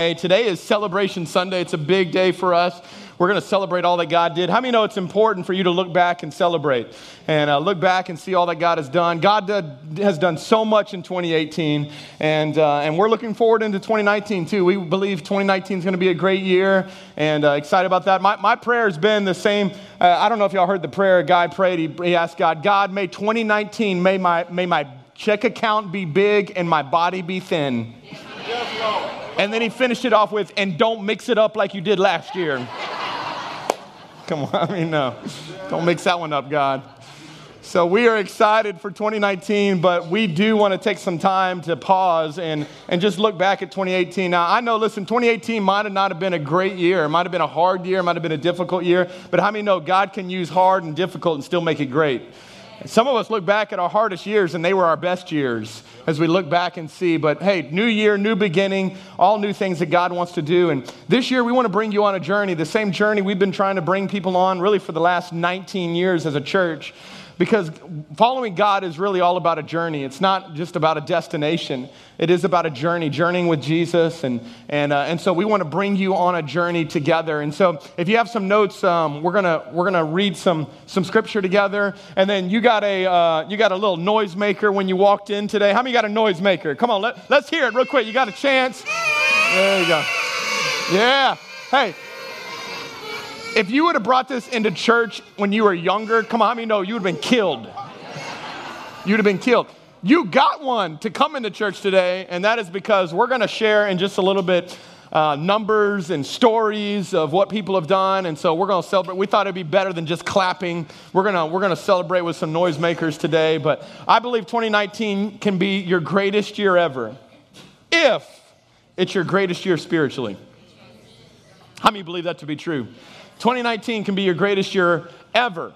Hey, Today is Celebration Sunday. It's a big day for us. We're going to celebrate all that God did. How many know it's important for you to look back and celebrate and uh, look back and see all that God has done? God did, has done so much in 2018, and, uh, and we're looking forward into 2019 too. We believe 2019 is going to be a great year and uh, excited about that. My, my prayer has been the same. Uh, I don't know if y'all heard the prayer a guy prayed. He, he asked God, God, may 2019, may my, may my check account be big and my body be thin. Yes. And then he finished it off with, and don't mix it up like you did last year. Come on, I mean, no. Don't mix that one up, God. So we are excited for 2019, but we do want to take some time to pause and, and just look back at 2018. Now, I know, listen, 2018 might have not have been a great year. It might have been a hard year. It might have been a difficult year. But how many know God can use hard and difficult and still make it great? Some of us look back at our hardest years and they were our best years as we look back and see. But hey, new year, new beginning, all new things that God wants to do. And this year we want to bring you on a journey, the same journey we've been trying to bring people on really for the last 19 years as a church. Because following God is really all about a journey. It's not just about a destination, it is about a journey, journeying with Jesus. And, and, uh, and so we want to bring you on a journey together. And so if you have some notes, um, we're going we're gonna read some, some scripture together. And then you got, a, uh, you got a little noisemaker when you walked in today. How many got a noisemaker? Come on, let, let's hear it real quick. You got a chance? There you go. Yeah. Hey, if you would have brought this into church when you were younger, come on, how many know you would have been killed? You'd have been killed. You got one to come into church today, and that is because we're going to share in just a little bit uh, numbers and stories of what people have done. And so we're going to celebrate. We thought it'd be better than just clapping. We're going we're to celebrate with some noisemakers today. But I believe 2019 can be your greatest year ever if it's your greatest year spiritually. How many believe that to be true? 2019 can be your greatest year ever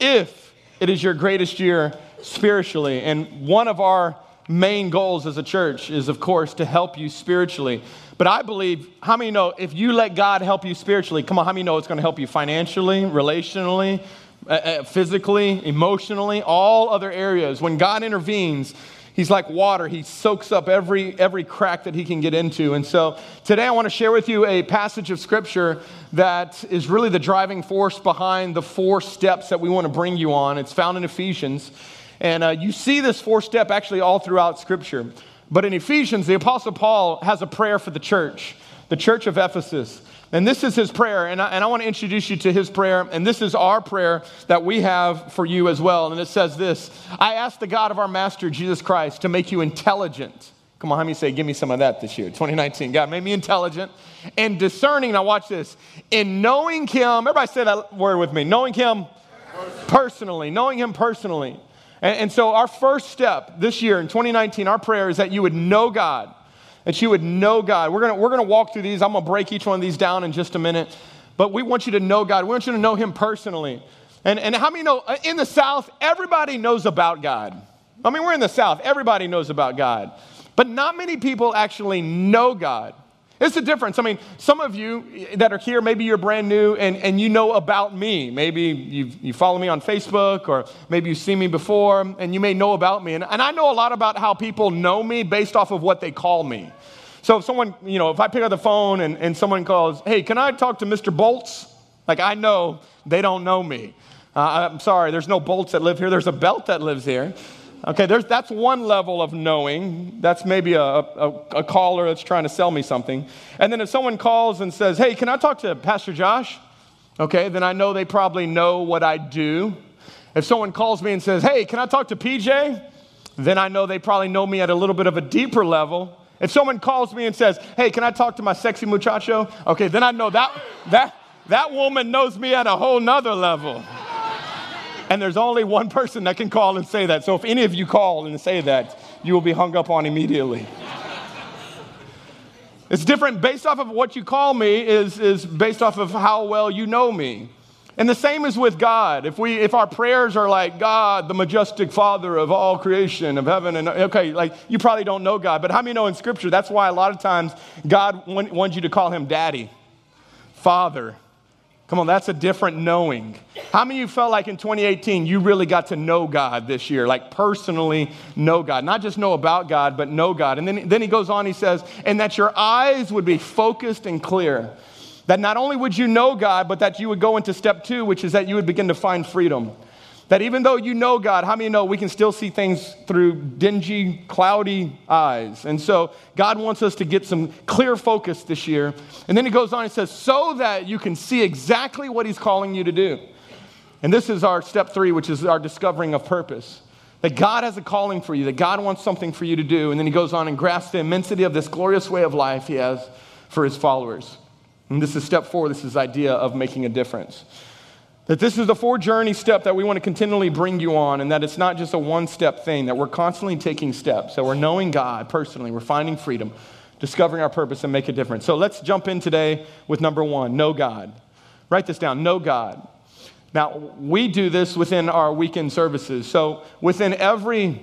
if it is your greatest year spiritually. And one of our main goals as a church is, of course, to help you spiritually. But I believe, how many know if you let God help you spiritually, come on, how many know it's going to help you financially, relationally, uh, uh, physically, emotionally, all other areas? When God intervenes, He's like water. He soaks up every, every crack that he can get into. And so today I want to share with you a passage of scripture that is really the driving force behind the four steps that we want to bring you on. It's found in Ephesians. And uh, you see this four step actually all throughout scripture. But in Ephesians, the Apostle Paul has a prayer for the church, the church of Ephesus. And this is his prayer, and I, and I want to introduce you to his prayer, and this is our prayer that we have for you as well. And it says this I ask the God of our Master Jesus Christ to make you intelligent. Come on, how many say, give me some of that this year, 2019? God made me intelligent and discerning. Now, watch this. In knowing Him, everybody say that word with me knowing Him personally, knowing Him personally. And, and so, our first step this year in 2019, our prayer is that you would know God that you would know God. We're going we're going to walk through these. I'm going to break each one of these down in just a minute. But we want you to know God. We want you to know Him personally. And, and how many know uh, in the South, everybody knows about God? I mean, we're in the South, everybody knows about God. But not many people actually know God. It's a difference. I mean, some of you that are here, maybe you're brand new and, and you know about me. Maybe you you follow me on Facebook or maybe you've seen me before and you may know about me. And, and I know a lot about how people know me based off of what they call me. So if someone, you know, if I pick up the phone and, and someone calls, hey, can I talk to Mr. Bolts? Like I know they don't know me. Uh, I'm sorry, there's no bolts that live here. There's a belt that lives here. Okay, that's one level of knowing. That's maybe a, a, a, caller that's trying to sell me something. And then if someone calls and says, hey, can I talk to Pastor Josh? Okay, then I know they probably know what I do. If someone calls me and says, hey, can I talk to PJ? Then I know they probably know me at a little bit of a deeper level. If someone calls me and says, hey, can I talk to my sexy muchacho? Okay, then I know that, that, that woman knows me at a whole nother level. And there's only one person that can call and say that. So if any of you call and say that, you will be hung up on immediately. it's different based off of what you call me is, is based off of how well you know me. And the same is with God. If we if our prayers are like God, the majestic father of all creation of heaven and okay, like you probably don't know God, but how many know in scripture that's why a lot of times God wants you to call him daddy, father, Come on, that's a different knowing. How many of you felt like in 2018 you really got to know God this year, like personally know God? Not just know about God, but know God. And then, then he goes on, he says, and that your eyes would be focused and clear. That not only would you know God, but that you would go into step two, which is that you would begin to find freedom. That even though you know God, how many know we can still see things through dingy, cloudy eyes? And so God wants us to get some clear focus this year. And then he goes on and says, so that you can see exactly what he's calling you to do. And this is our step three, which is our discovering of purpose. That God has a calling for you, that God wants something for you to do. And then he goes on and grasps the immensity of this glorious way of life he has for his followers. And this is step four, this is idea of making a difference. That this is the four journey step that we want to continually bring you on, and that it's not just a one step thing, that we're constantly taking steps, that we're knowing God personally, we're finding freedom, discovering our purpose, and make a difference. So let's jump in today with number one know God. Write this down know God. Now, we do this within our weekend services. So, within every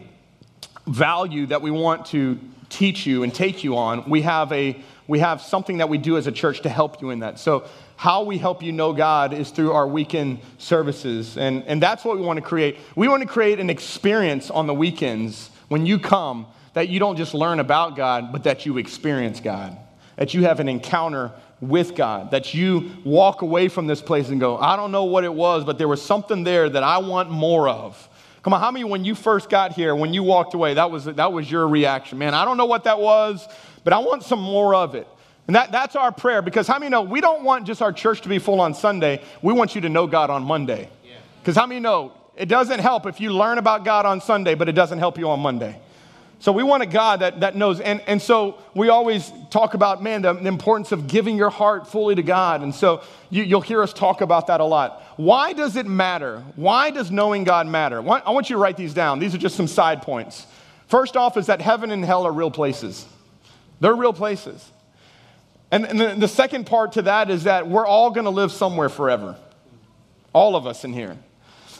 value that we want to teach you and take you on, we have, a, we have something that we do as a church to help you in that. So, how we help you know God is through our weekend services. And, and that's what we want to create. We want to create an experience on the weekends when you come that you don't just learn about God, but that you experience God, that you have an encounter with God, that you walk away from this place and go, I don't know what it was, but there was something there that I want more of. Come on, how many when you first got here, when you walked away, that was, that was your reaction? Man, I don't know what that was, but I want some more of it. And that, that's our prayer because how many know we don't want just our church to be full on Sunday? We want you to know God on Monday. Because how many know it doesn't help if you learn about God on Sunday, but it doesn't help you on Monday? So we want a God that, that knows. And, and so we always talk about, man, the, the importance of giving your heart fully to God. And so you, you'll hear us talk about that a lot. Why does it matter? Why does knowing God matter? I want you to write these down. These are just some side points. First off, is that heaven and hell are real places. They're real places. And, and the, the second part to that is that we're all going to live somewhere forever. All of us in here.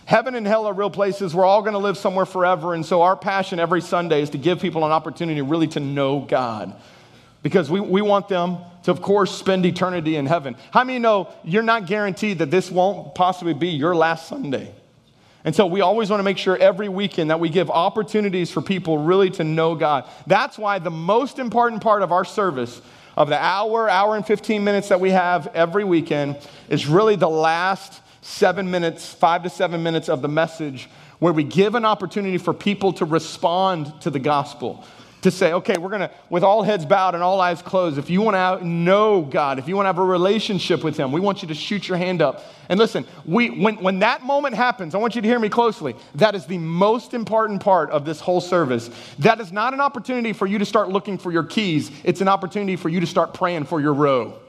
Heaven and hell are real places. We're all going to live somewhere forever. And so our passion every Sunday is to give people an opportunity really to know God. Because we, we want them to, of course, spend eternity in heaven. How many know you're not guaranteed that this won't possibly be your last Sunday? And so we always want to make sure every weekend that we give opportunities for people really to know God. That's why the most important part of our service of the hour, hour and 15 minutes that we have every weekend is really the last seven minutes, five to seven minutes of the message where we give an opportunity for people to respond to the gospel to say, okay, we're going to, with all heads bowed and all eyes closed, if you want to know God, if you want to have a relationship with Him, we want you to shoot your hand up. And listen, we, when, when that moment happens, I want you to hear me closely. That is the most important part of this whole service. That is not an opportunity for you to start looking for your keys, it's an opportunity for you to start praying for your row.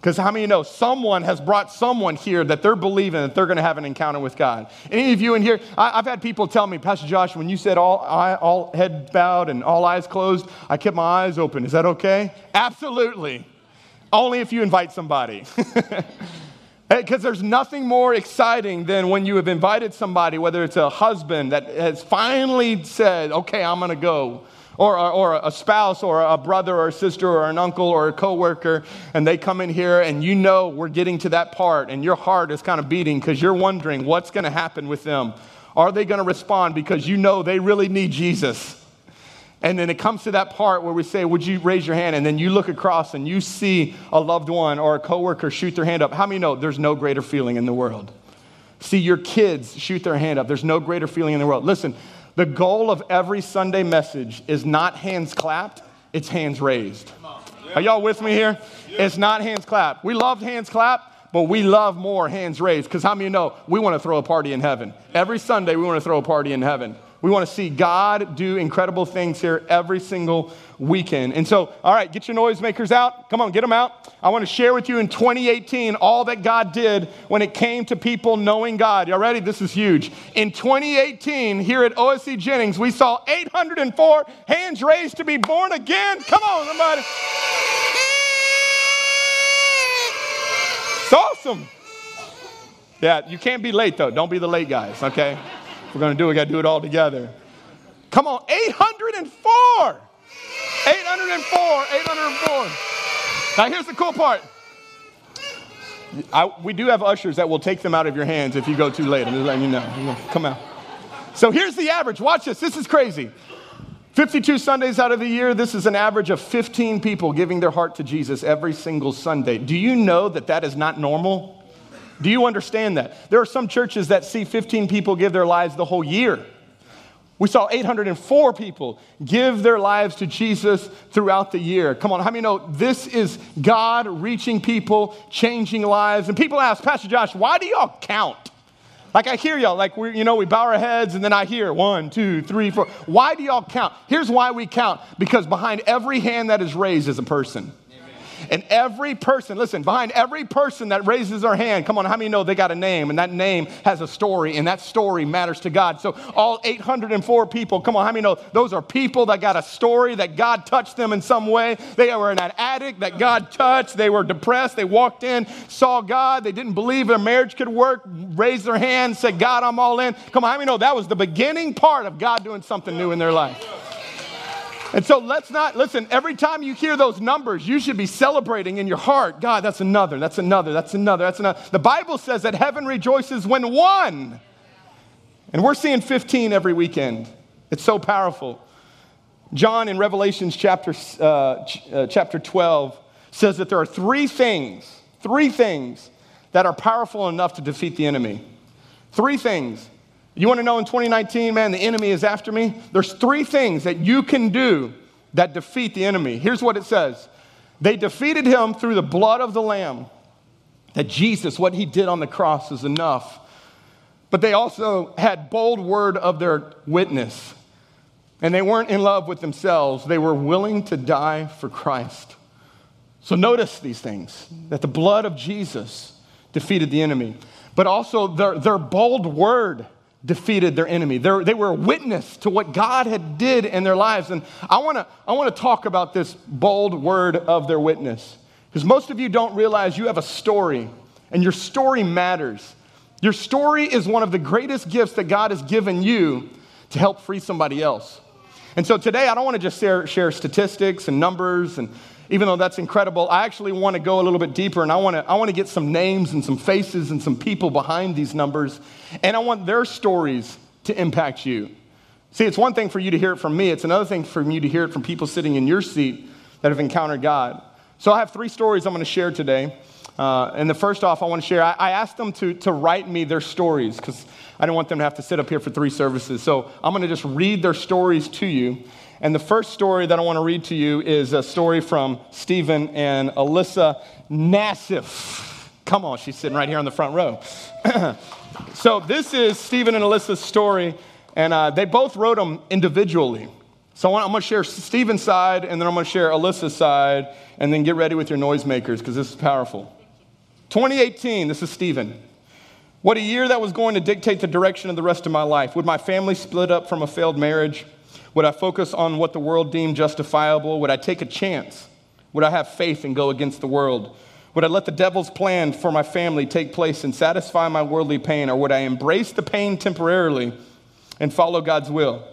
Because how many know someone has brought someone here that they're believing that they're going to have an encounter with God? Any of you in here, I, have had people tell me, Pastor Josh, when you said all, all head bowed and all eyes closed, I kept my eyes open. Is that okay? Absolutely. Only if you invite somebody. Because there's nothing more exciting than when you have invited somebody, whether it's a husband that has finally said, okay, I'm going to go or, or a spouse or a brother or a sister or an uncle or a coworker, and they come in here and you know we're getting to that part, and your heart is kind of beating because you're wondering what's going to happen with them. Are they going to respond because you know they really need Jesus? And then it comes to that part where we say, Would you raise your hand? And then you look across and you see a loved one or a coworker shoot their hand up. How many know there's no greater feeling in the world? See your kids shoot their hand up. There's no greater feeling in the world. Listen, the goal of every Sunday message is not hands clapped, it's hands raised. Are y'all with me here? It's not hands clapped. We love hands clapped, but we love more hands raised because how many know we want to throw a party in heaven? Every Sunday, we want to throw a party in heaven. We want to see God do incredible things here every single weekend. And so, all right, get your noisemakers out. Come on, get them out. I want to share with you in 2018 all that God did when it came to people knowing God. Y'all ready? This is huge. In 2018, here at OSC Jennings, we saw 804 hands raised to be born again. Come on, somebody. It's awesome. Yeah, you can't be late though. Don't be the late guys, okay? If we're going to do it, we got to do it all together. Come on, 804. 804, 804. Now, here's the cool part I, we do have ushers that will take them out of your hands if you go too late. I'm just letting you know. Come out. So here's the average. Watch this. This is crazy. 52 Sundays out of the year, this is an average of 15 people giving their heart to Jesus every single Sunday. Do you know that that is not normal? Do you understand that? There are some churches that see 15 people give their lives the whole year. We saw 804 people give their lives to Jesus throughout the year. Come on, how many know this is God reaching people, changing lives? And people ask, Pastor Josh, why do y'all count? Like I hear y'all, like we, you know, we bow our heads and then I hear one, two, three, four. Why do y'all count? Here's why we count because behind every hand that is raised is a person. And every person, listen, behind every person that raises their hand, come on, how many know they got a name? And that name has a story, and that story matters to God. So, all 804 people, come on, how many know those are people that got a story that God touched them in some way? They were in an attic that God touched. They were depressed. They walked in, saw God. They didn't believe their marriage could work, raised their hand, said, God, I'm all in. Come on, how many know that was the beginning part of God doing something new in their life? And so let's not, listen, every time you hear those numbers, you should be celebrating in your heart. God, that's another, that's another, that's another, that's another. The Bible says that heaven rejoices when one. And we're seeing 15 every weekend. It's so powerful. John in Revelations chapter, uh, uh, chapter 12 says that there are three things, three things that are powerful enough to defeat the enemy. Three things. You want to know in 2019, man, the enemy is after me? There's three things that you can do that defeat the enemy. Here's what it says They defeated him through the blood of the Lamb. That Jesus, what he did on the cross, is enough. But they also had bold word of their witness. And they weren't in love with themselves, they were willing to die for Christ. So notice these things that the blood of Jesus defeated the enemy, but also their, their bold word defeated their enemy. They're, they were a witness to what God had did in their lives. And I want to I wanna talk about this bold word of their witness. Because most of you don't realize you have a story, and your story matters. Your story is one of the greatest gifts that God has given you to help free somebody else. And so today, I don't want to just share, share statistics and numbers and even though that's incredible, I actually want to go a little bit deeper and I want to, I want to get some names and some faces and some people behind these numbers. And I want their stories to impact you. See, it's one thing for you to hear it from me, it's another thing for you to hear it from people sitting in your seat that have encountered God. So I have three stories I'm going to share today. Uh, and the first off, I want to share, I, I asked them to, to write me their stories because I didn't want them to have to sit up here for three services. So I'm going to just read their stories to you. And the first story that I want to read to you is a story from Stephen and Alyssa Nassif. Come on, she's sitting right here on the front row. so this is Stephen and Alyssa's story, and uh, they both wrote them individually. So I'm going to share Stephen's side, and then I'm going to share Alyssa's side, and then get ready with your noisemakers because this is powerful. 2018, this is Stephen. What a year that was going to dictate the direction of the rest of my life. Would my family split up from a failed marriage? Would I focus on what the world deemed justifiable? Would I take a chance? Would I have faith and go against the world? Would I let the devil's plan for my family take place and satisfy my worldly pain? Or would I embrace the pain temporarily and follow God's will?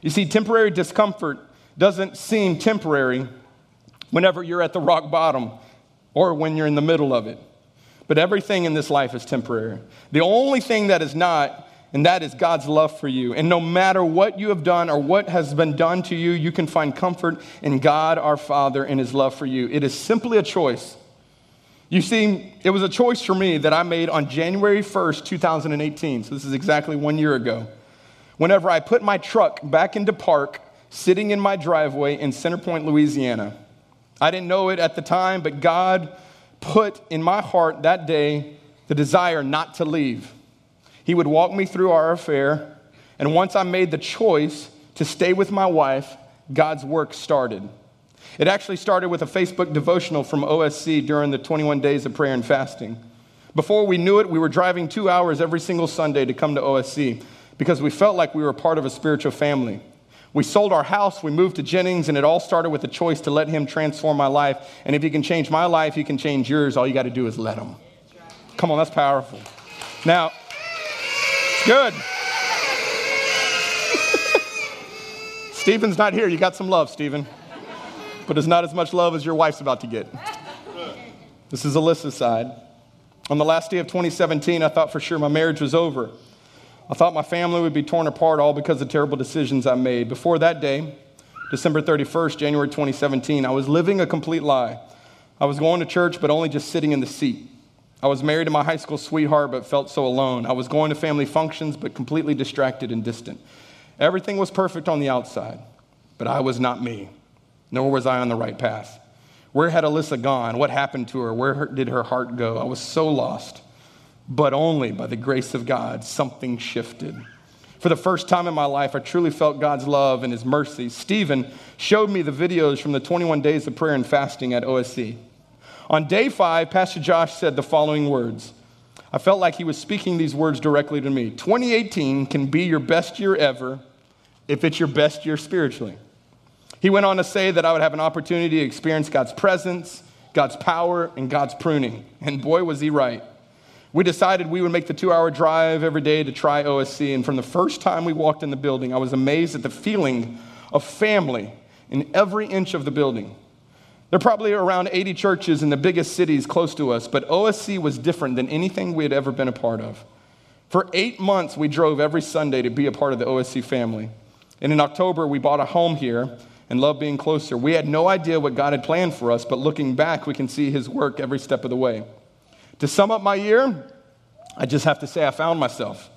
You see, temporary discomfort doesn't seem temporary whenever you're at the rock bottom or when you're in the middle of it. But everything in this life is temporary. The only thing that is not and that is God's love for you. And no matter what you have done or what has been done to you, you can find comfort in God our Father and His love for you. It is simply a choice. You see, it was a choice for me that I made on January 1st, 2018. So this is exactly one year ago. Whenever I put my truck back into park, sitting in my driveway in Center Point, Louisiana. I didn't know it at the time, but God put in my heart that day the desire not to leave. He would walk me through our affair. And once I made the choice to stay with my wife, God's work started. It actually started with a Facebook devotional from OSC during the 21 days of prayer and fasting. Before we knew it, we were driving two hours every single Sunday to come to OSC because we felt like we were part of a spiritual family. We sold our house, we moved to Jennings, and it all started with a choice to let Him transform my life. And if He can change my life, He can change yours. All you got to do is let Him. Come on, that's powerful. Now, Good. Stephen's not here. You got some love, Stephen. But it's not as much love as your wife's about to get. This is Alyssa's side. On the last day of 2017, I thought for sure my marriage was over. I thought my family would be torn apart all because of terrible decisions I made. Before that day, December 31st, January 2017, I was living a complete lie. I was going to church, but only just sitting in the seat. I was married to my high school sweetheart, but felt so alone. I was going to family functions, but completely distracted and distant. Everything was perfect on the outside, but I was not me, nor was I on the right path. Where had Alyssa gone? What happened to her? Where did her heart go? I was so lost. But only by the grace of God, something shifted. For the first time in my life, I truly felt God's love and His mercy. Stephen showed me the videos from the 21 days of prayer and fasting at OSC. On day five, Pastor Josh said the following words. I felt like he was speaking these words directly to me. 2018 can be your best year ever if it's your best year spiritually. He went on to say that I would have an opportunity to experience God's presence, God's power, and God's pruning. And boy, was he right. We decided we would make the two hour drive every day to try OSC. And from the first time we walked in the building, I was amazed at the feeling of family in every inch of the building. There are probably around 80 churches in the biggest cities close to us, but OSC was different than anything we had ever been a part of. For eight months, we drove every Sunday to be a part of the OSC family. And in October, we bought a home here and loved being closer. We had no idea what God had planned for us, but looking back, we can see His work every step of the way. To sum up my year, I just have to say I found myself.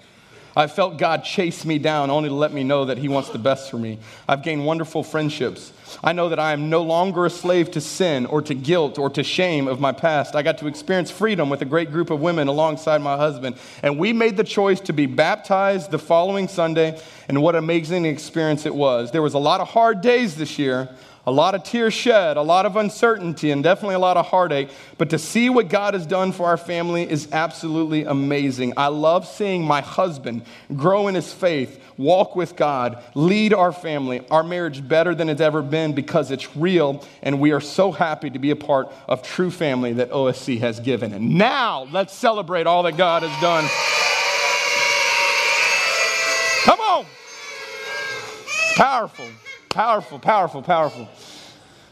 I felt God chase me down only to let me know that He wants the best for me. I've gained wonderful friendships. I know that I am no longer a slave to sin or to guilt or to shame of my past. I got to experience freedom with a great group of women alongside my husband. And we made the choice to be baptized the following Sunday, and what an amazing experience it was. There was a lot of hard days this year, a lot of tears shed, a lot of uncertainty, and definitely a lot of heartache. But to see what God has done for our family is absolutely amazing. I love seeing my husband grow in his faith, walk with God, lead our family, our marriage better than it's ever been because it's real, and we are so happy to be a part of true family that OSC has given. And now let's celebrate all that God has done. Come on. Powerful. Powerful, powerful, powerful.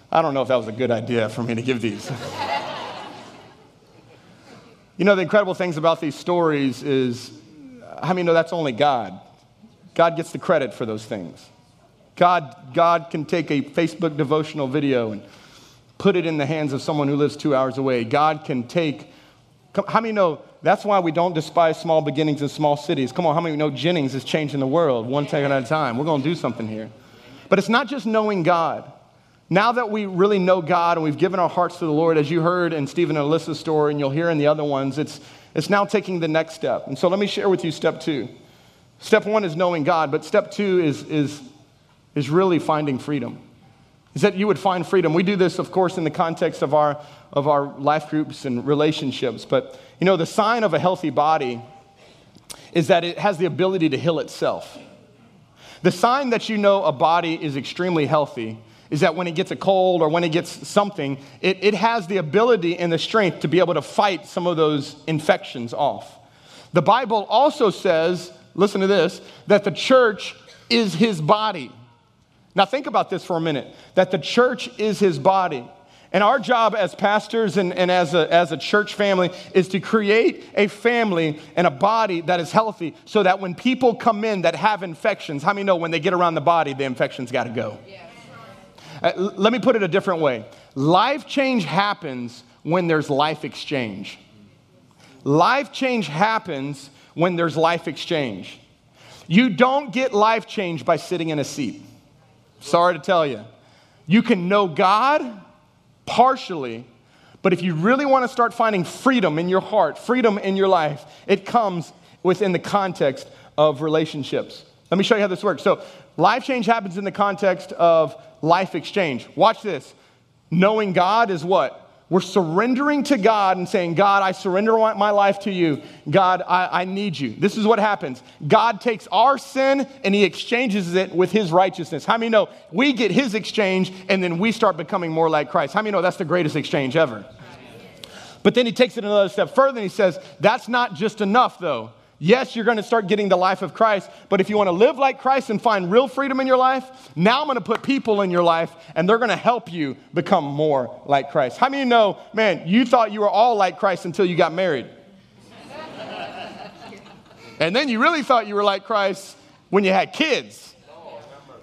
I don't know if that was a good idea for me to give these. you know, the incredible things about these stories is, I mean, no, that's only God. God gets the credit for those things. God, God can take a Facebook devotional video and put it in the hands of someone who lives two hours away. God can take, how many know that's why we don't despise small beginnings in small cities? Come on, how many know Jennings is changing the world one second at a time? We're going to do something here. But it's not just knowing God. Now that we really know God and we've given our hearts to the Lord, as you heard in Stephen and Alyssa's story, and you'll hear in the other ones, it's, it's now taking the next step. And so let me share with you step two. Step one is knowing God, but step two is, is, is really finding freedom. Is that you would find freedom. We do this, of course, in the context of our, of our life groups and relationships. But, you know, the sign of a healthy body is that it has the ability to heal itself. The sign that you know a body is extremely healthy is that when it gets a cold or when it gets something, it, it has the ability and the strength to be able to fight some of those infections off. The Bible also says, listen to this, that the church is his body. Now, think about this for a minute that the church is his body. And our job as pastors and, and as, a, as a church family is to create a family and a body that is healthy so that when people come in that have infections, how many know when they get around the body, the infection's got to go? Uh, let me put it a different way life change happens when there's life exchange. Life change happens when there's life exchange. You don't get life change by sitting in a seat. Sorry to tell you. You can know God partially, but if you really want to start finding freedom in your heart, freedom in your life, it comes within the context of relationships. Let me show you how this works. So, life change happens in the context of life exchange. Watch this. Knowing God is what? We're surrendering to God and saying, God, I surrender my life to you. God, I, I, need you. This is what happens. God takes our sin and he exchanges it with his righteousness. How many know we get his exchange and then we start becoming more like Christ? How many know that's the greatest exchange ever? But then he takes it another step further and he says, that's not just enough though. Yes, you're going to start getting the life of Christ, but if you want to live like Christ and find real freedom in your life, now I'm going to put people in your life and they're going to help you become more like Christ. How many know, man, you thought you were all like Christ until you got married? And then you really thought you were like Christ when you had kids.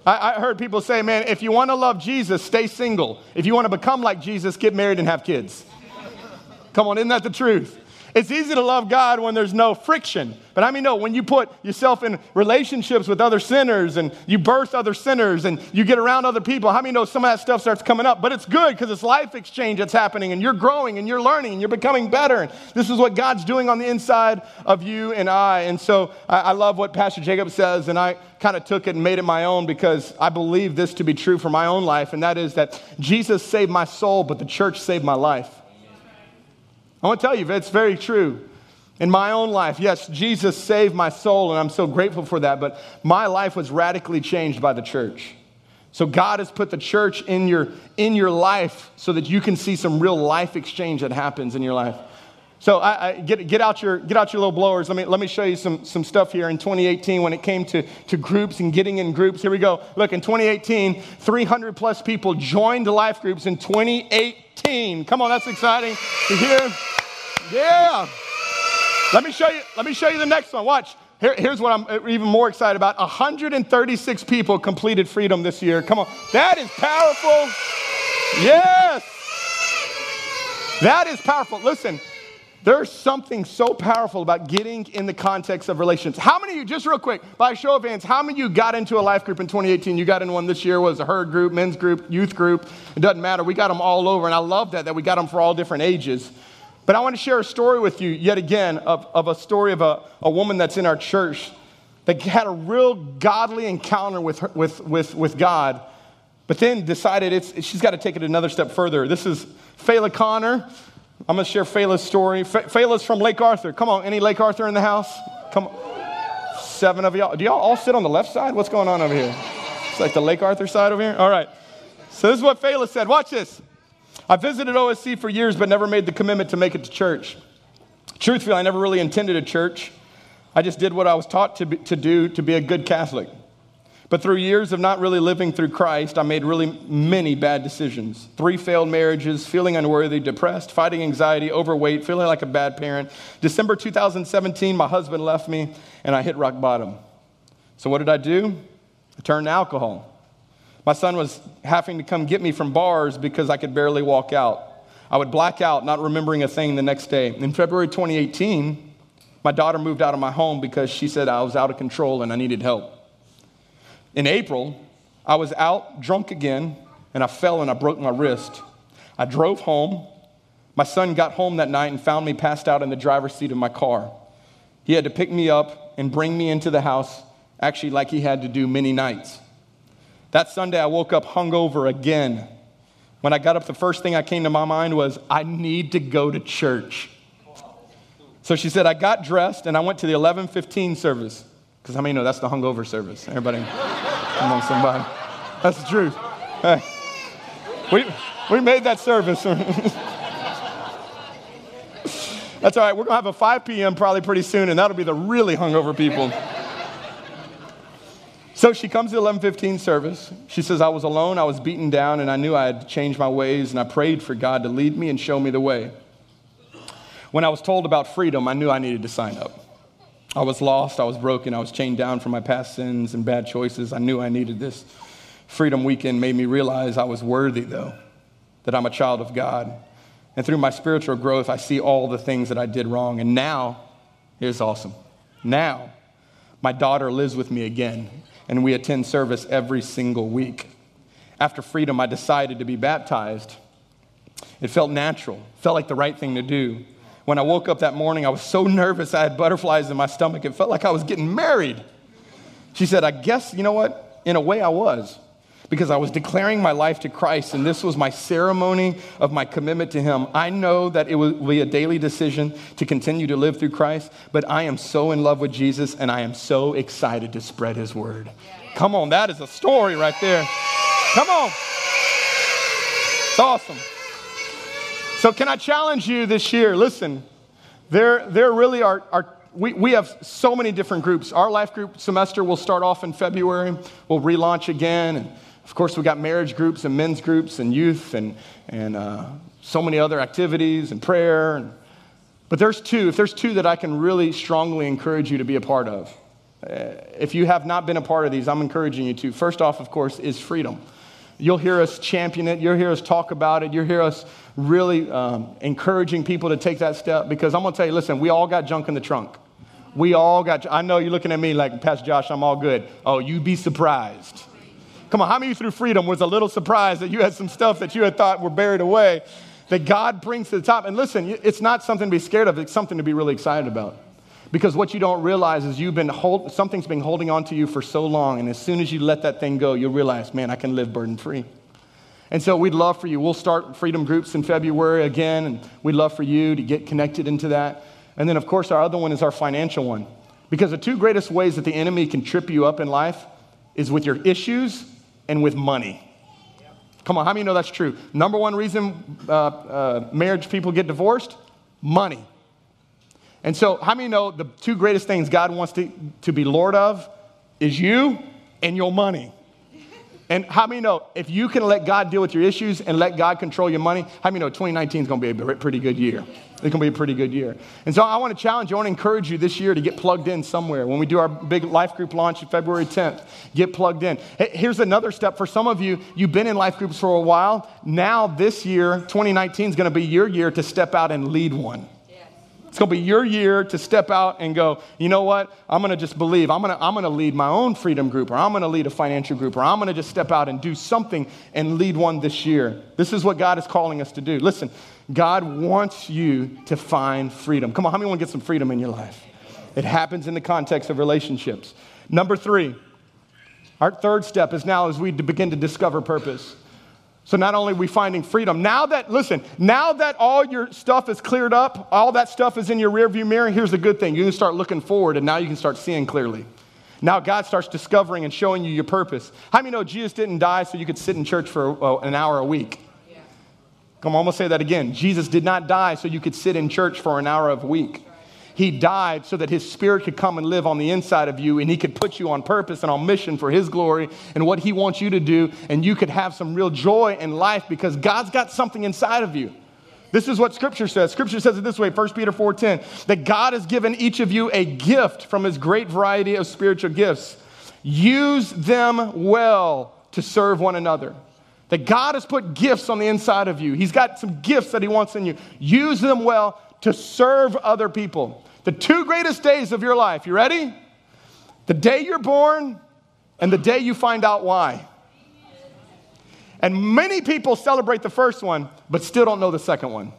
I, I heard people say, man, if you want to love Jesus, stay single. If you want to become like Jesus, get married and have kids. Come on, isn't that the truth? It's easy to love God when there's no friction. But I mean, no, when you put yourself in relationships with other sinners and you birth other sinners and you get around other people, how many know some of that stuff starts coming up? But it's good because it's life exchange that's happening and you're growing and you're learning and you're becoming better. And this is what God's doing on the inside of you and I. And so I, I love what Pastor Jacob says, and I kind of took it and made it my own because I believe this to be true for my own life, and that is that Jesus saved my soul, but the church saved my life. I want to tell you, it's very true. In my own life, yes, Jesus saved my soul, and I'm so grateful for that, but my life was radically changed by the church. So God has put the church in your, in your life so that you can see some real life exchange that happens in your life. So I, I, get, get, out your, get out your little blowers. Let me, let me show you some, some stuff here in 2018 when it came to, to groups and getting in groups. Here we go. Look, in 2018, 300 plus people joined life groups in 2018. Come on, that's exciting to hear. Yeah. Let me show you, let me show you the next one. Watch. Here, here's what I'm even more excited about 136 people completed freedom this year. Come on. That is powerful. Yes. That is powerful. Listen, there's something so powerful about getting in the context of relations. How many of you, just real quick, by show of hands, how many of you got into a life group in 2018? You got in one this year, was a herd group, men's group, youth group. It doesn't matter. We got them all over, and I love that, that we got them for all different ages. But I want to share a story with you yet again of, of a story of a, a woman that's in our church that had a real godly encounter with, her, with, with, with God, but then decided it's, she's got to take it another step further. This is Fayla Connor. I'm going to share Fayla's story. Fayla's from Lake Arthur. Come on, any Lake Arthur in the house? Come on. Seven of y'all. Do y'all all sit on the left side? What's going on over here? It's like the Lake Arthur side over here? All right. So this is what Fayla said. Watch this. I visited OSC for years, but never made the commitment to make it to church. Truthfully, I never really intended a church. I just did what I was taught to, be, to do to be a good Catholic. But through years of not really living through Christ, I made really many bad decisions. Three failed marriages, feeling unworthy, depressed, fighting anxiety, overweight, feeling like a bad parent. December 2017, my husband left me and I hit rock bottom. So, what did I do? I turned to alcohol. My son was having to come get me from bars because I could barely walk out. I would black out, not remembering a thing the next day. In February 2018, my daughter moved out of my home because she said I was out of control and I needed help. In April, I was out drunk again and I fell and I broke my wrist. I drove home. My son got home that night and found me passed out in the driver's seat of my car. He had to pick me up and bring me into the house, actually, like he had to do many nights. That Sunday, I woke up hungover again. When I got up, the first thing that came to my mind was, I need to go to church. So she said, I got dressed and I went to the 1115 service. Because how many know that's the hungover service? Everybody, come on, somebody. That's the truth. Hey, we, we made that service. that's all right. We're going to have a 5 p.m. probably pretty soon, and that'll be the really hungover people. So she comes to the 1115 service. She says, I was alone, I was beaten down, and I knew I had to change my ways, and I prayed for God to lead me and show me the way. When I was told about freedom, I knew I needed to sign up. I was lost, I was broken, I was chained down from my past sins and bad choices. I knew I needed this. Freedom Weekend made me realize I was worthy, though, that I'm a child of God. And through my spiritual growth, I see all the things that I did wrong. And now, here's awesome. Now, my daughter lives with me again and we attend service every single week. After freedom, I decided to be baptized. It felt natural, felt like the right thing to do. When I woke up that morning, I was so nervous, I had butterflies in my stomach. It felt like I was getting married. She said, I guess, you know what? In a way, I was because I was declaring my life to Christ, and this was my ceremony of my commitment to Him. I know that it will be a daily decision to continue to live through Christ, but I am so in love with Jesus, and I am so excited to spread His word. Come on, that is a story right there. Come on. It's awesome. So, can I challenge you this year? Listen, there, there really are, are we, we have so many different groups. Our life group semester will start off in February. We'll relaunch again. And of course, we've got marriage groups and men's groups and youth and, and uh, so many other activities and prayer. And But there's two, if there's two that I can really strongly encourage you to be a part of. Uh, if you have not been a part of these, I'm encouraging you to. First off, of course, is freedom. You'll hear us champion it. You'll hear us talk about it. You'll hear us really um, encouraging people to take that step because I'm going to tell you listen, we all got junk in the trunk. We all got, I know you're looking at me like, Pastor Josh, I'm all good. Oh, you'd be surprised. Come on, how many through freedom was a little surprised that you had some stuff that you had thought were buried away that God brings to the top? And listen, it's not something to be scared of, it's something to be really excited about. Because what you don't realize is you've been hold, something's been holding on to you for so long, and as soon as you let that thing go, you'll realize, man, I can live burden free. And so we'd love for you. We'll start freedom groups in February again, and we'd love for you to get connected into that. And then, of course, our other one is our financial one. Because the two greatest ways that the enemy can trip you up in life is with your issues and with money. Come on, how many know that's true? Number one reason uh, uh, marriage people get divorced? Money. And so, how many know the two greatest things God wants to, to be Lord of is you and your money? And how many know if you can let God deal with your issues and let God control your money, how many know 2019 is going to be a pretty good year? It's going to be a pretty good year. And so I want to challenge you, I want to encourage you this year to get plugged in somewhere. When we do our big life group launch February 10th, get plugged in. Here's another step for some of you. You've been in life groups for a while. Now, this year, 2019 is going to be your year to step out and lead one. It's going to be your year to step out and go, you know what? I'm going to just believe. I'm going to, I'm going to lead my own freedom group, or I'm going to lead a financial group, or I'm going to just step out and do something and lead one this year. This is what God is calling us to do. Listen, God wants you to find freedom. Come on, how many want to get some freedom in your life? It happens in the context of relationships. Number three, our third step is now as we begin to discover purpose. So not only are we finding freedom, now that, listen, now that all your stuff is cleared up, all that stuff is in your rearview mirror, here's the good thing. You can start looking forward and now you can start seeing clearly. Now God starts discovering and showing you your purpose. How many know Jesus didn't die so you could sit in church for uh, an hour a week? Yeah. Come on, I'm say that again. Jesus did not die so you could sit in church for an hour a week. He died so that His Spirit could come and live on the inside of you and He could put you on purpose and on mission for His glory and what He wants you to do, and you could have some real joy in life because God's got something inside of you. This is what Scripture says. Scripture says it this way 1 Peter 4:10 that God has given each of you a gift from His great variety of spiritual gifts. Use them well to serve one another. That God has put gifts on the inside of you. He's got some gifts that He wants in you. Use them well to serve other people. The two greatest days of your life, you ready? The day you're born and the day you find out why. And many people celebrate the first one, but still don't know the second one.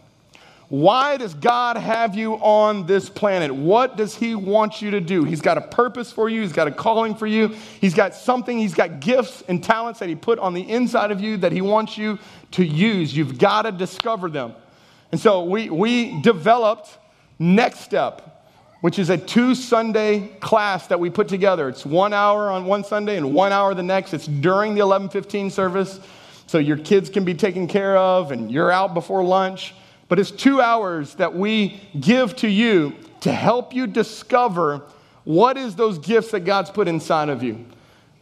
Why does God have you on this planet? What does He want you to do? He's got a purpose for you, He's got a calling for you, He's got something, He's got gifts and talents that He put on the inside of you that He wants you to use. You've got to discover them. And so we, we developed Next Step, which is a two Sunday class that we put together. It's one hour on one Sunday and one hour the next. It's during the 1115 service. So your kids can be taken care of and you're out before lunch. But it's two hours that we give to you to help you discover what is those gifts that God's put inside of you.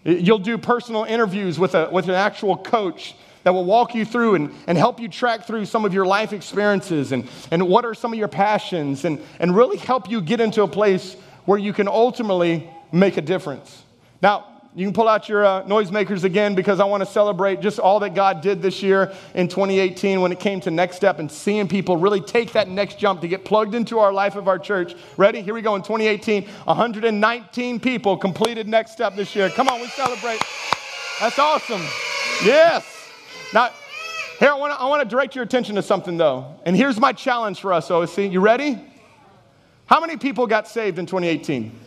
You'll do personal interviews with, a, with an actual coach that will walk you through and, and help you track through some of your life experiences and, and what are some of your passions and, and really help you get into a place where you can ultimately make a difference. Now, you can pull out your uh, noisemakers again because I want to celebrate just all that God did this year in 2018 when it came to Next Step and seeing people really take that next jump to get plugged into our life of our church. Ready? Here we go in 2018. 119 people completed Next Step this year. Come on, we celebrate. That's awesome. Yes. Now, here, I want, to, I want to direct your attention to something, though. And here's my challenge for us, OSC. You ready? How many people got saved in 2018?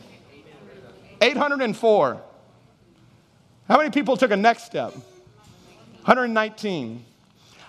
804. How many people took a next step? 119.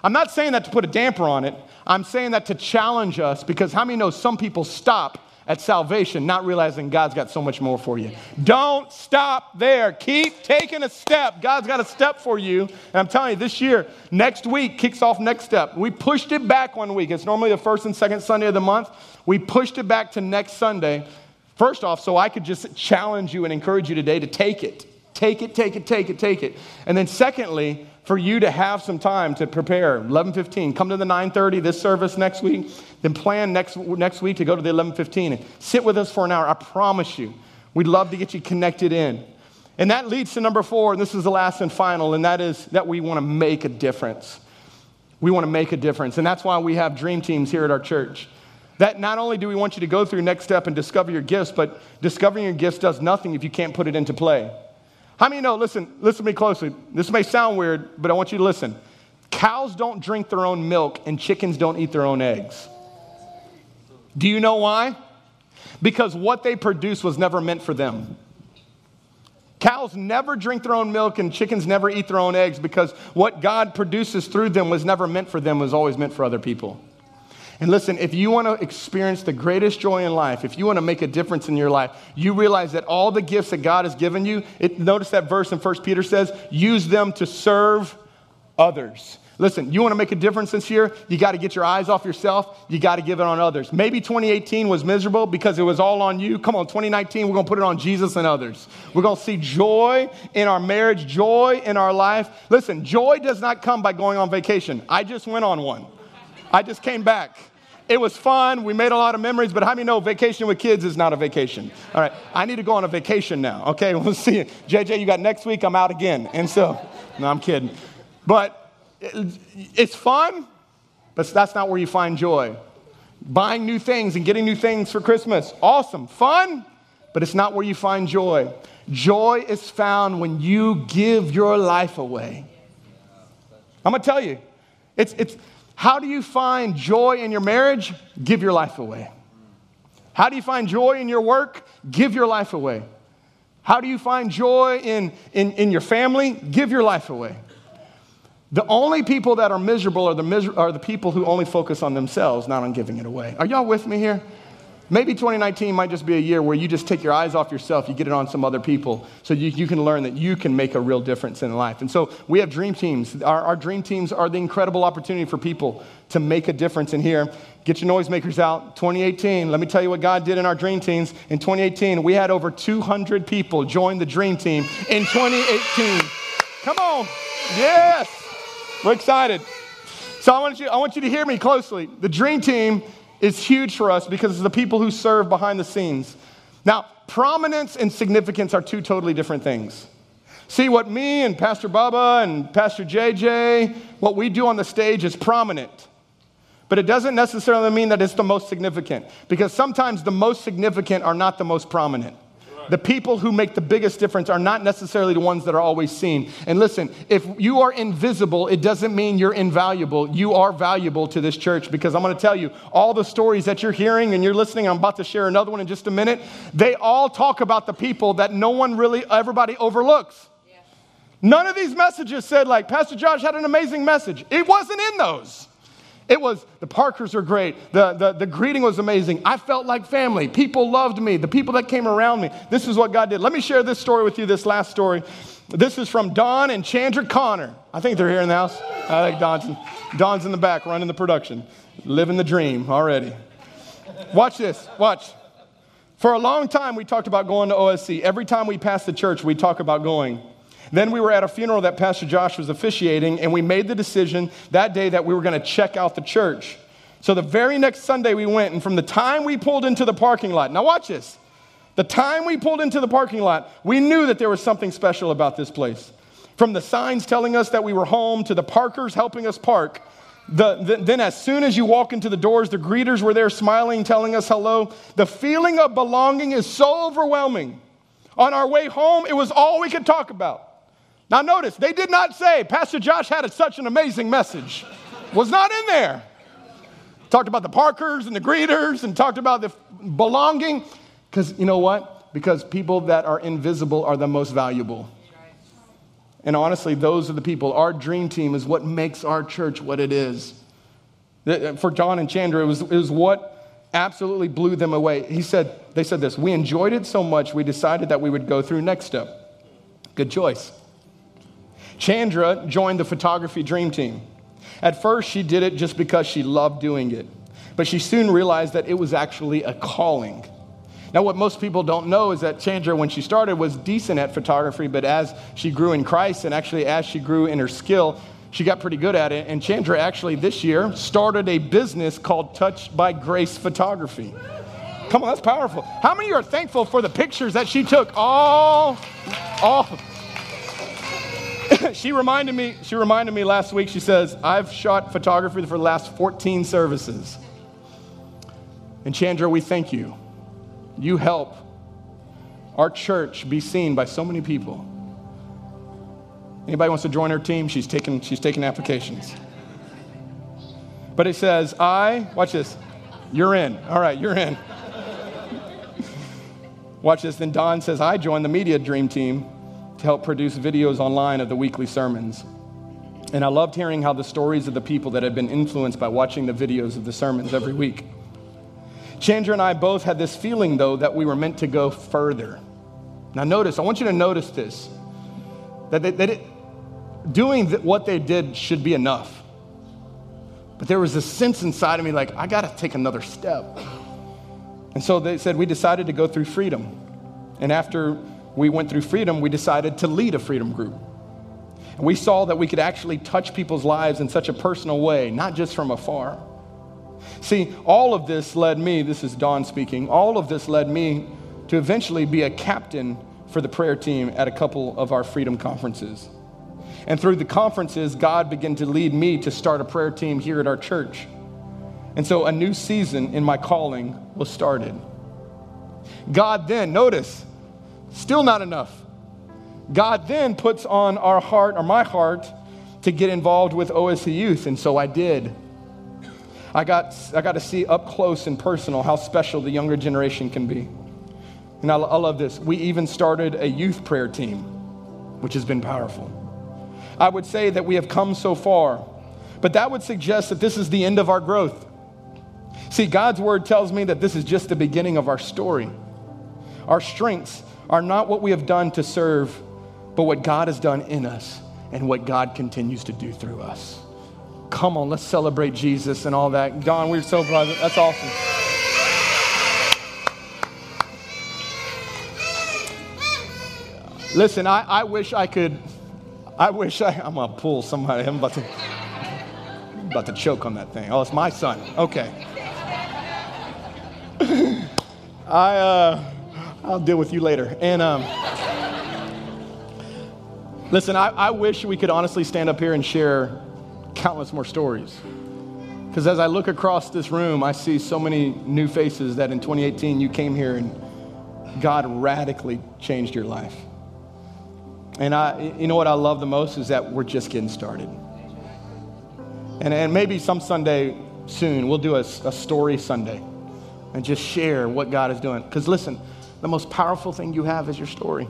I'm not saying that to put a damper on it. I'm saying that to challenge us because how many know some people stop at salvation, not realizing God's got so much more for you. Don't stop there. Keep taking a step. God's got a step for you. And I'm telling you, this year, next week kicks off next step. We pushed it back one week. It's normally the first and second Sunday of the month. We pushed it back to next Sunday. First off, so I could just challenge you and encourage you today to take it. Take it, take it, take it, take it. And then secondly, for you to have some time to prepare. 11.15 come to the 9.30 this service next week. Then plan next, next week to go to the 11.15 and sit with us for an hour. I promise you. We'd love to get you connected in. And that leads to number four and this is the last and final and that is that we want to make a difference. We want to make a difference and that's why we have dream teams here at our church. That not only do we want you to go through next step and discover your gifts but discovering your gifts does nothing if you can't put it into play how many know? Listen, listen to me closely. This may sound weird, but I want you to listen. Cows don't drink their own milk, and chickens don't eat their own eggs. Do you know why? Because what they produce was never meant for them. Cows never drink their own milk and chickens never eat their own eggs because what God produces through them was never meant for them, was always meant for other people. And listen, if you want to experience the greatest joy in life, if you want to make a difference in your life, you realize that all the gifts that God has given you, it, notice that verse in 1 Peter says, use them to serve others. Listen, you want to make a difference this year? You got to get your eyes off yourself. You got to give it on others. Maybe 2018 was miserable because it was all on you. Come on, 2019, we're going to put it on Jesus and others. We're going to see joy in our marriage, joy in our life. Listen, joy does not come by going on vacation. I just went on one, I just came back. It was fun. We made a lot of memories, but how many know vacation with kids is not a vacation? All right, I need to go on a vacation now. Okay, we'll see. You. JJ, you got next week, I'm out again. And so, no, I'm kidding. But it's fun, but that's not where you find joy. Buying new things and getting new things for Christmas, awesome, fun, but it's not where you find joy. Joy is found when you give your life away. I'm gonna tell you, it's, it's, how do you find joy in your marriage? Give your life away. How do you find joy in your work? Give your life away. How do you find joy in, in, in your family? Give your life away. The only people that are miserable are the, miser- are the people who only focus on themselves, not on giving it away. Are y'all with me here? Maybe 2019 might just be a year where you just take your eyes off yourself, you get it on some other people, so you, you can learn that you can make a real difference in life. And so we have dream teams. Our, our dream teams are the incredible opportunity for people to make a difference in here. Get your noisemakers out. 2018, let me tell you what God did in our dream teams. In 2018, we had over 200 people join the dream team in 2018. Come on. Yes. We're excited. So I want you, I want you to hear me closely. The dream team is huge for us because it's the people who serve behind the scenes. Now, prominence and significance are two totally different things. See, what me and Pastor Baba and Pastor JJ, what we do on the stage is prominent. But it doesn't necessarily mean that it's the most significant because sometimes the most significant are not the most prominent. The people who make the biggest difference are not necessarily the ones that are always seen. And listen, if you are invisible, it doesn't mean you're invaluable. You are valuable to this church because I'm going to tell you all the stories that you're hearing and you're listening. I'm about to share another one in just a minute. They all talk about the people that no one really, everybody overlooks. None of these messages said, like, Pastor Josh had an amazing message. It wasn't in those. It was the Parkers are great. The, the, the greeting was amazing. I felt like family. People loved me. The people that came around me. This is what God did. Let me share this story with you, this last story. This is from Don and Chandra Connor. I think they're here in the house. I think Don's, Don's in the back running the production, living the dream already. Watch this. Watch. For a long time, we talked about going to OSC. Every time we passed the church, we talk about going. Then we were at a funeral that Pastor Josh was officiating, and we made the decision that day that we were going to check out the church. So the very next Sunday we went, and from the time we pulled into the parking lot, now watch this. The time we pulled into the parking lot, we knew that there was something special about this place. From the signs telling us that we were home to the parkers helping us park, the, the, then, as soon as you walk into the doors, the greeters were there smiling, telling us hello. The feeling of belonging is so overwhelming. On our way home, it was all we could talk about. Now, notice, they did not say, Pastor Josh had a, such an amazing message. Was not in there. Talked about the Parkers and the greeters and talked about the belonging. Because you know what? Because people that are invisible are the most valuable. And honestly, those are the people. Our dream team is what makes our church what it is. Uh, for John and Chandra, it was, it was what absolutely blew them away. He said, they said this, we enjoyed it so much, we decided that we would go through next step. Good choice. Chandra joined the photography dream team. At first, she did it just because she loved doing it, but she soon realized that it was actually a calling. Now, what most people don't know is that Chandra, when she started, was decent at photography, but as she grew in Christ and actually as she grew in her skill, she got pretty good at it. And Chandra actually this year started a business called Touched by Grace Photography. Come on, that's powerful. How many are thankful for the pictures that she took? All, all. she reminded me, she reminded me last week, she says, I've shot photography for the last 14 services. And Chandra, we thank you. You help our church be seen by so many people. Anybody wants to join her team? She's taking, she's taking applications. But it says, I, watch this, you're in. All right, you're in. watch this. Then Don says, I joined the media dream team to help produce videos online of the weekly sermons. And I loved hearing how the stories of the people that had been influenced by watching the videos of the sermons every week. Chandra and I both had this feeling, though, that we were meant to go further. Now, notice, I want you to notice this that, they, that it, doing what they did should be enough. But there was a sense inside of me like, I got to take another step. And so they said, we decided to go through freedom. And after we went through freedom, we decided to lead a freedom group. And we saw that we could actually touch people's lives in such a personal way, not just from afar. See, all of this led me, this is Don speaking, all of this led me to eventually be a captain for the prayer team at a couple of our freedom conferences. And through the conferences, God began to lead me to start a prayer team here at our church. And so a new season in my calling was started. God then, notice, still not enough. God then puts on our heart, or my heart, to get involved with OSC Youth, and so I did. I got, I got to see up close and personal how special the younger generation can be. And I, I love this. We even started a youth prayer team, which has been powerful. I would say that we have come so far, but that would suggest that this is the end of our growth. See, God's word tells me that this is just the beginning of our story. Our strengths are not what we have done to serve, but what God has done in us and what God continues to do through us. Come on, let's celebrate Jesus and all that. Don, we're so proud. That's awesome. Listen, I, I wish I could, I wish I, I'm gonna pull somebody, I'm about to, I'm about to choke on that thing. Oh, it's my son. Okay. I, uh, I'll deal with you later. And, um, listen, I, I wish we could honestly stand up here and share countless more stories. Because as I look across this room, I see so many new faces that in 2018 you came here and God radically changed your life. And I, you know what I love the most is that we're just getting started. And, and maybe some Sunday soon we'll do a, a story Sunday and just share what God is doing. Because listen, the most powerful thing you have is your story.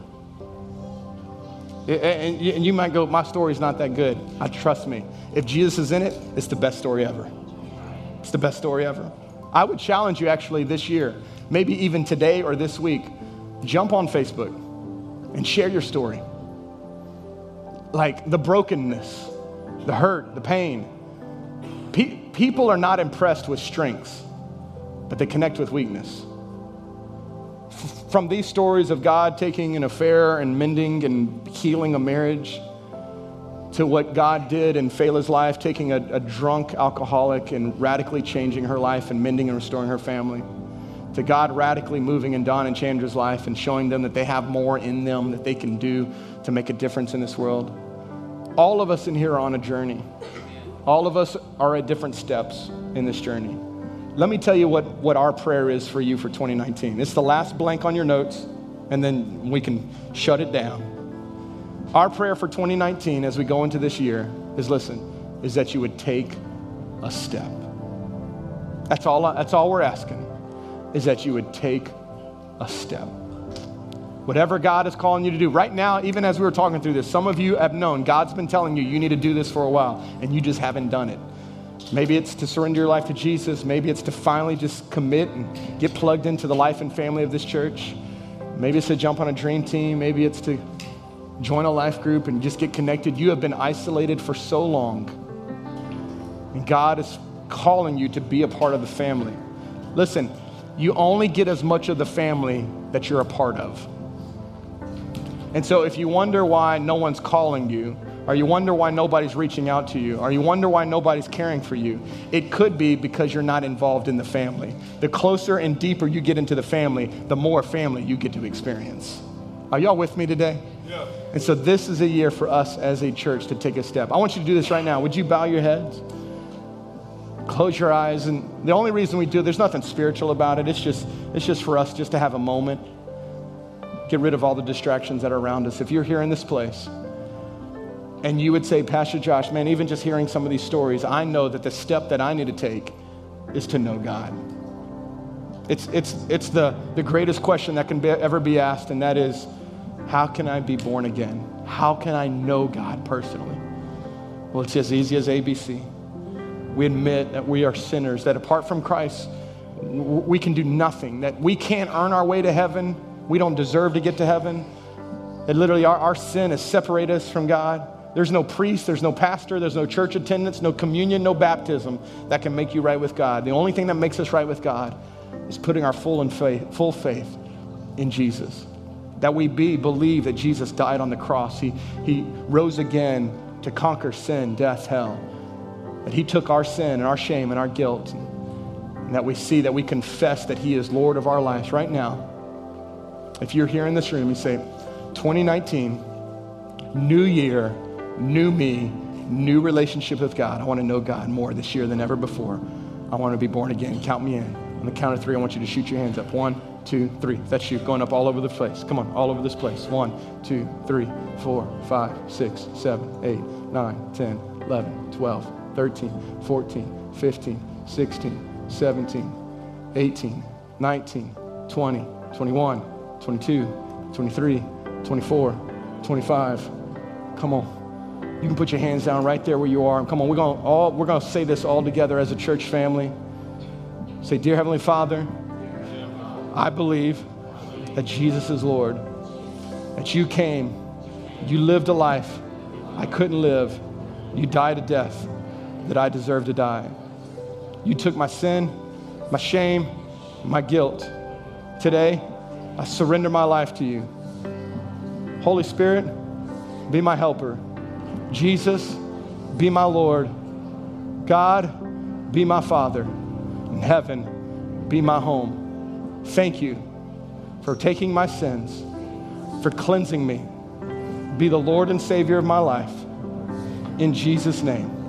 And you might go, my story's not that good. I trust me. If Jesus is in it, it's the best story ever. It's the best story ever. I would challenge you actually this year, maybe even today or this week, jump on Facebook and share your story. Like the brokenness, the hurt, the pain. Pe- people are not impressed with strengths, but they connect with weakness from these stories of God taking an affair and mending and healing a marriage to what God did in Fela's life, taking a, a, drunk alcoholic and radically changing her life and mending and restoring her family, to God radically moving in Don and Chandra's life and showing them that they have more in them that they can do to make a difference in this world. All of us in here are on a journey. All of us are at different steps in this journey. Let me tell you what, what our prayer is for you for 2019. It's the last blank on your notes, and then we can shut it down. Our prayer for 2019 as we go into this year is listen, is that you would take a step. That's all, that's all we're asking, is that you would take a step. Whatever God is calling you to do. Right now, even as we were talking through this, some of you have known God's been telling you you need to do this for a while, and you just haven't done it. Maybe it's to surrender your life to Jesus. Maybe it's to finally just commit and get plugged into the life and family of this church. Maybe it's to jump on a dream team. Maybe it's to join a life group and just get connected. You have been isolated for so long. And God is calling you to be a part of the family. Listen, you only get as much of the family that you're a part of. And so if you wonder why no one's calling you, or you wonder why nobody's reaching out to you, or you wonder why nobody's caring for you, it could be because you're not involved in the family. The closer and deeper you get into the family, the more family you get to experience. Are y'all with me today? Yeah. And so this is a year for us as a church to take a step. I want you to do this right now. Would you bow your heads? Close your eyes. And the only reason we do, there's nothing spiritual about it. It's just, it's just for us just to have a moment. Get rid of all the distractions that are around us. If you're here in this place, and you would say, Pastor Josh, man, even just hearing some of these stories, I know that the step that I need to take is to know God. It's, it's, it's the, the greatest question that can be, ever be asked, and that is, how can I be born again? How can I know God personally? Well, it's as easy as ABC. We admit that we are sinners, that apart from Christ, we can do nothing, that we can't earn our way to heaven. We don't deserve to get to heaven. That literally our, our sin has separated us from God. There's no priest, there's no pastor, there's no church attendance, no communion, no baptism that can make you right with God. The only thing that makes us right with God is putting our full, faith, full faith in Jesus. That we be, believe that Jesus died on the cross. He, he rose again to conquer sin, death, hell. That he took our sin and our shame and our guilt. And that we see that we confess that he is Lord of our lives right now. If you're here in this room, you say, 2019, new year, new me, new relationship with God. I want to know God more this year than ever before. I want to be born again. Count me in. On the count of three, I want you to shoot your hands up. One, two, three. That's you going up all over the place. Come on, all over this place. One, two, three, four, five, six, seven, eight, nine, 10, 11, 12, 13, 14, 15, 16, 17, 18, 19, 20, 21, 22, 23, 24, 25. Come on. You can put your hands down right there where you are. Come on, we're going all we're going to say this all together as a church family. Say, "Dear heavenly Father, I believe that Jesus is Lord. That you came, you lived a life I couldn't live. You died a death that I deserved to die. You took my sin, my shame, my guilt. Today, I surrender my life to you. Holy Spirit, be my helper. Jesus, be my Lord. God, be my Father. And heaven, be my home. Thank you for taking my sins, for cleansing me. Be the Lord and Savior of my life. In Jesus' name.